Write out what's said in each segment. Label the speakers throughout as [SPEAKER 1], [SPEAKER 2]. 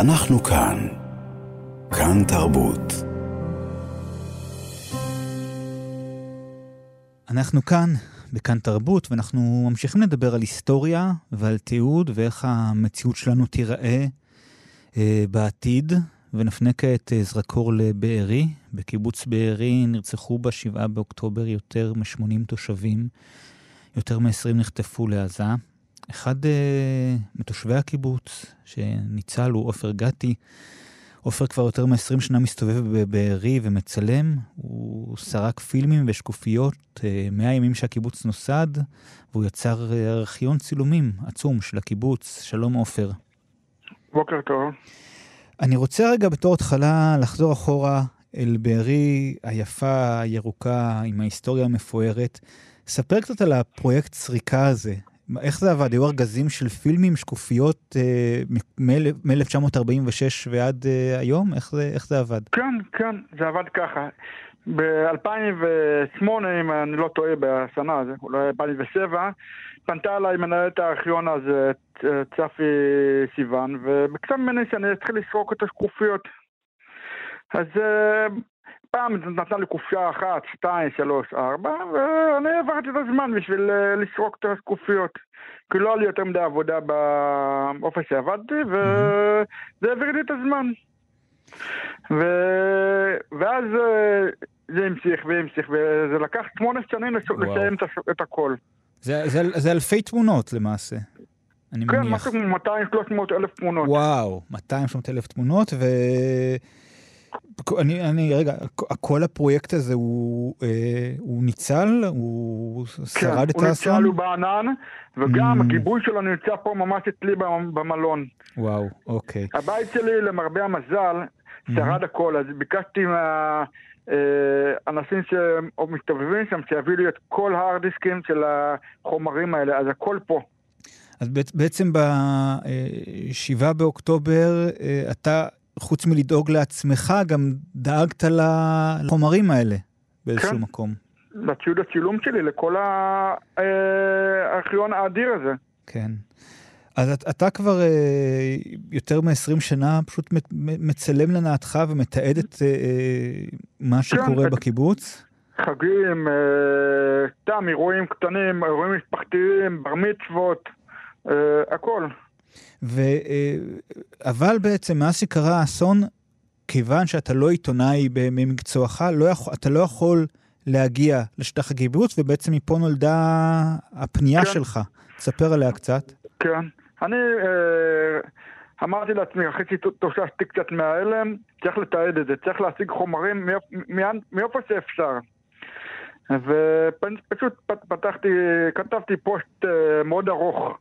[SPEAKER 1] אנחנו כאן. כאן תרבות. אנחנו כאן, בכאן תרבות, ואנחנו ממשיכים לדבר על היסטוריה ועל תיעוד ואיך המציאות שלנו תיראה אה, בעתיד. ונפנה כעת אה, זרקור לבארי. בקיבוץ בארי נרצחו ב-7 באוקטובר יותר מ-80 תושבים, יותר מ-20 נחטפו לעזה. אחד uh, מתושבי הקיבוץ שניצל הוא עופר גתי. עופר כבר יותר מ-20 שנה מסתובב בבארי ומצלם. הוא סרק פילמים ושקופיות uh, מהימים שהקיבוץ נוסד, והוא יצר uh, ארכיון צילומים עצום של הקיבוץ. שלום עופר.
[SPEAKER 2] בוקר טוב.
[SPEAKER 1] אני רוצה רגע בתור התחלה לחזור אחורה אל בארי היפה, הירוקה, עם ההיסטוריה המפוארת. ספר קצת על הפרויקט סריקה הזה. איך זה עבד? היו ארגזים של פילמים, שקופיות אה, מ-1946 ועד אה, היום? איך זה, איך זה עבד?
[SPEAKER 2] כן, כן, זה עבד ככה. ב-2008, אם אני לא טועה בשנה הזו, אולי 2007, פנתה אליי מנהלת הארכיון הזה, צפי סיוון, וביקשה ממני שאני אתחיל לסרוק את השקופיות. אז אה, פעם נתנה לי קופסה אחת, שתיים, שלוש, ארבע, ואני העברתי את הזמן בשביל אה, לסרוק את השקופיות. כי לא היה לי יותר מדי עבודה באופן שעבדתי, וזה העביר לי את הזמן. ו... ואז אה, זה המשיך והמשיך, וזה לקח שמונה שנים לסיים את הכל.
[SPEAKER 1] זה, זה, זה אלפי תמונות למעשה, אני
[SPEAKER 2] כן,
[SPEAKER 1] מניח.
[SPEAKER 2] כן, משהו כמו 200-300 אלף תמונות.
[SPEAKER 1] וואו, 200-300 אלף תמונות, ו... אני, אני, רגע, כל הפרויקט הזה הוא, אה, הוא ניצל? הוא שרד
[SPEAKER 2] כן,
[SPEAKER 1] את האסון?
[SPEAKER 2] כן, הוא ניצל, הוא בענן, וגם mm. הגיבוי שלו נמצא פה ממש אצלי במלון.
[SPEAKER 1] וואו, אוקיי.
[SPEAKER 2] הבית שלי, למרבה המזל, שרד mm. הכל, אז ביקשתי מה... אה, אנשים שמסתובבים שם, שיביאו לי את כל ההארד-דיסקים של החומרים האלה, אז הכל פה.
[SPEAKER 1] אז בעצם ב-7 באוקטובר אה, אתה, חוץ מלדאוג לעצמך, גם דאגת לחומרים האלה באיזשהו כן. מקום.
[SPEAKER 2] לציוד הצילום שלי, לכל הארכיון האדיר הזה.
[SPEAKER 1] כן. אז אתה כבר אה, יותר מ-20 שנה פשוט מצלם לנעתך ומתעד את אה, אה, מה שקורה כן, בקיבוץ?
[SPEAKER 2] חגים, אה, סתם אירועים קטנים, אירועים משפחתיים, בר מצוות, אה, הכל.
[SPEAKER 1] ו, אה, אבל בעצם מאז שקרה האסון, כיוון שאתה לא עיתונאי במקצועך, לא יכול, אתה לא יכול להגיע לשטח הקיבוץ, ובעצם מפה נולדה הפנייה כן. שלך. תספר עליה קצת.
[SPEAKER 2] כן. אני אה, אמרתי לעצמי, אחרי שתוששתי קצת מההלם, צריך לתעד את זה, צריך להשיג חומרים מאיפה שאפשר. ופשוט פתחתי, כתבתי פוסט אה, מאוד ארוך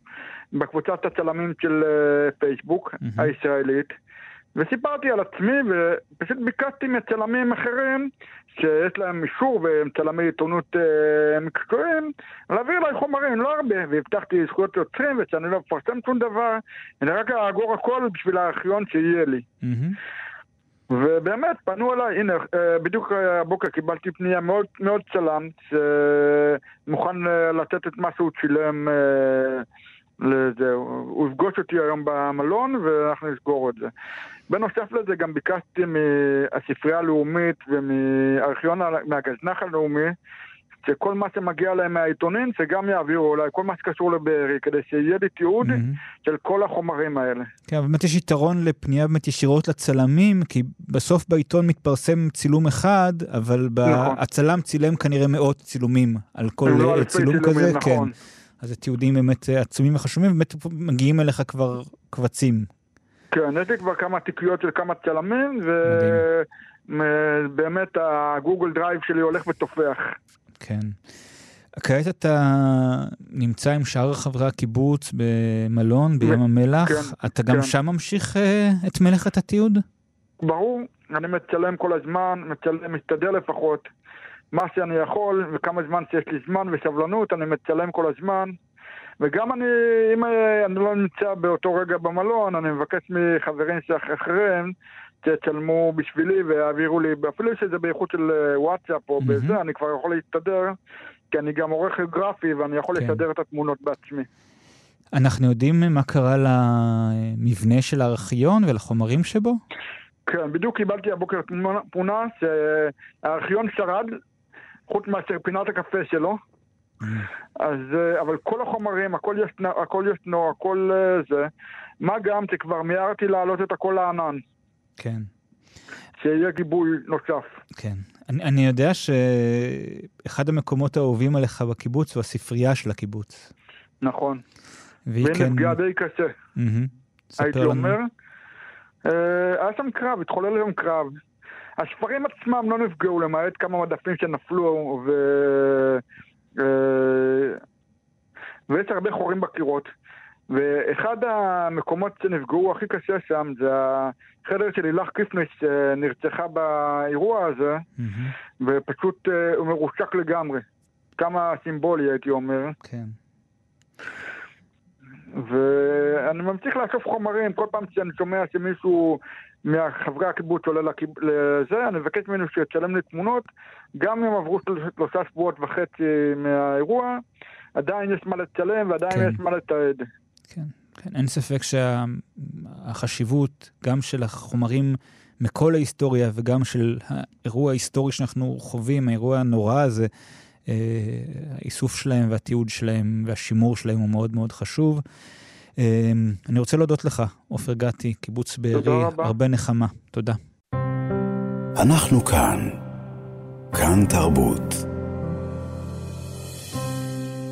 [SPEAKER 2] בקבוצת הצלמים של אה, פייסבוק mm-hmm. הישראלית. וסיפרתי על עצמי, ופשוט ביקשתי מצלמים אחרים, שיש להם אישור והם צלמי עיתונות אה, מקצועיים, להעביר אליי חומרים, לא הרבה, והבטחתי זכויות יוצרים ושאני לא מפרסם שום דבר, אני רק אאגור הכל בשביל הארכיון שיהיה לי. Mm-hmm. ובאמת, פנו אליי, הנה, אה, בדיוק הבוקר קיבלתי פנייה מאוד מאוד צלם, שמוכן אה, לתת את מה שהוא צילם אה, לזה. הוא יפגוש אותי היום במלון ואנחנו נסגור את זה. בנוסף לזה גם ביקשתי מהספרייה הלאומית ומהארכיון, מהגזנח הלאומי, שכל מה שמגיע להם מהעיתונים, שגם יעבירו אולי כל מה שקשור לבארי, כדי שיהיה לי תיעוד mm-hmm. של כל החומרים האלה.
[SPEAKER 1] כן, באמת יש יתרון לפנייה באמת ישירות לצלמים, כי בסוף בעיתון מתפרסם צילום אחד, אבל נכון. הצלם צילם כנראה מאות צילומים על כל לא צילום כזה, נכון. כן. אז זה תיעודים באמת עצומים וחשובים, באמת מגיעים אליך כבר קבצים
[SPEAKER 2] כן, יש לי כבר כמה תיקיות של כמה צלמים, ובאמת הגוגל דרייב שלי הולך ותופח.
[SPEAKER 1] כן. כעת אתה נמצא עם שאר חברי הקיבוץ במלון בים המלח, כן, אתה גם כן. שם ממשיך uh, את מלאכת התיעוד?
[SPEAKER 2] ברור, אני מצלם כל הזמן, מצלם, משתדל לפחות מה שאני יכול, וכמה זמן שיש לי זמן וסבלנות, אני מצלם כל הזמן. וגם אני, אם אני לא נמצא באותו רגע במלון, אני מבקש מחברים שאחריהם שיצלמו בשבילי ויעבירו לי, אפילו שזה באיכות של אה, וואטסאפ או mm-hmm. בזה, אני כבר יכול להסתדר, כי אני גם עורך גרפי ואני יכול כן. לסדר את התמונות בעצמי.
[SPEAKER 1] אנחנו יודעים מה קרה למבנה של הארכיון ולחומרים שבו?
[SPEAKER 2] כן, בדיוק קיבלתי הבוקר תמונה שהארכיון שרד, חוץ מאשר פינת הקפה שלו. אז, אה, אבל כל החומרים, הכל ישנו, הכל ישנו, הכל אה, זה. מה גם שכבר מיהרתי להעלות את הכל לענן.
[SPEAKER 1] כן.
[SPEAKER 2] שיהיה גיבוי נוסף.
[SPEAKER 1] כן. אני, אני יודע שאחד המקומות האהובים עליך בקיבוץ הוא הספרייה של הקיבוץ.
[SPEAKER 2] נכון. והיא כן... ונפגעה די קשה. Mm-hmm. הייתי לנו. אומר. אה, היה שם קרב, התחולל שם קרב. הספרים עצמם לא נפגעו, למעט כמה מדפים שנפלו, ו... אה, ויש הרבה חורים בקירות. ואחד המקומות שנפגעו הכי קשה שם זה החדר של לילך קיפניס שנרצחה באירוע הזה, mm-hmm. ופשוט אה, הוא מרושק לגמרי. כמה סימבולי הייתי אומר.
[SPEAKER 1] כן.
[SPEAKER 2] ואני ממשיך לאסוף חומרים, כל פעם שאני שומע שמישהו מחברי הקיבוץ עולה לזה, אני מבקש ממנו שיצלם לי תמונות, גם אם עברו שלושה שבועות וחצי מהאירוע, עדיין יש מה לצלם ועדיין כן. יש מה לתעד.
[SPEAKER 1] כן, כן, אין ספק שהחשיבות, שה... גם של החומרים מכל ההיסטוריה וגם של האירוע ההיסטורי שאנחנו חווים, האירוע הנורא הזה, אה, האיסוף שלהם והתיעוד שלהם והשימור שלהם הוא מאוד מאוד חשוב. אה, אני רוצה להודות לך, עופר גתי, קיבוץ בארי, הרבה נחמה. תודה. אנחנו כאן, כאן תרבות.